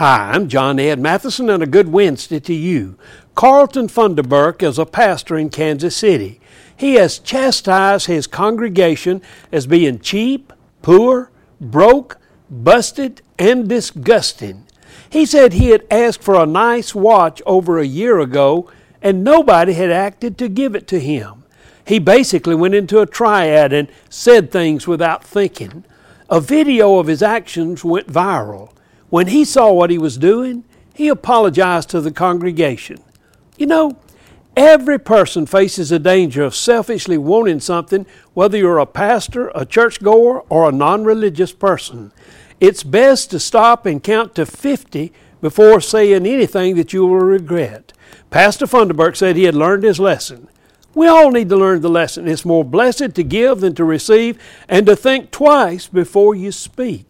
Hi, I'm John Ed Mathison, and a good Wednesday to you. Carlton Funderburk is a pastor in Kansas City. He has chastised his congregation as being cheap, poor, broke, busted, and disgusting. He said he had asked for a nice watch over a year ago, and nobody had acted to give it to him. He basically went into a triad and said things without thinking. A video of his actions went viral. When he saw what he was doing, he apologized to the congregation. You know, every person faces a danger of selfishly wanting something, whether you're a pastor, a churchgoer, or a non religious person. It's best to stop and count to 50 before saying anything that you will regret. Pastor Funderburk said he had learned his lesson. We all need to learn the lesson. It's more blessed to give than to receive, and to think twice before you speak.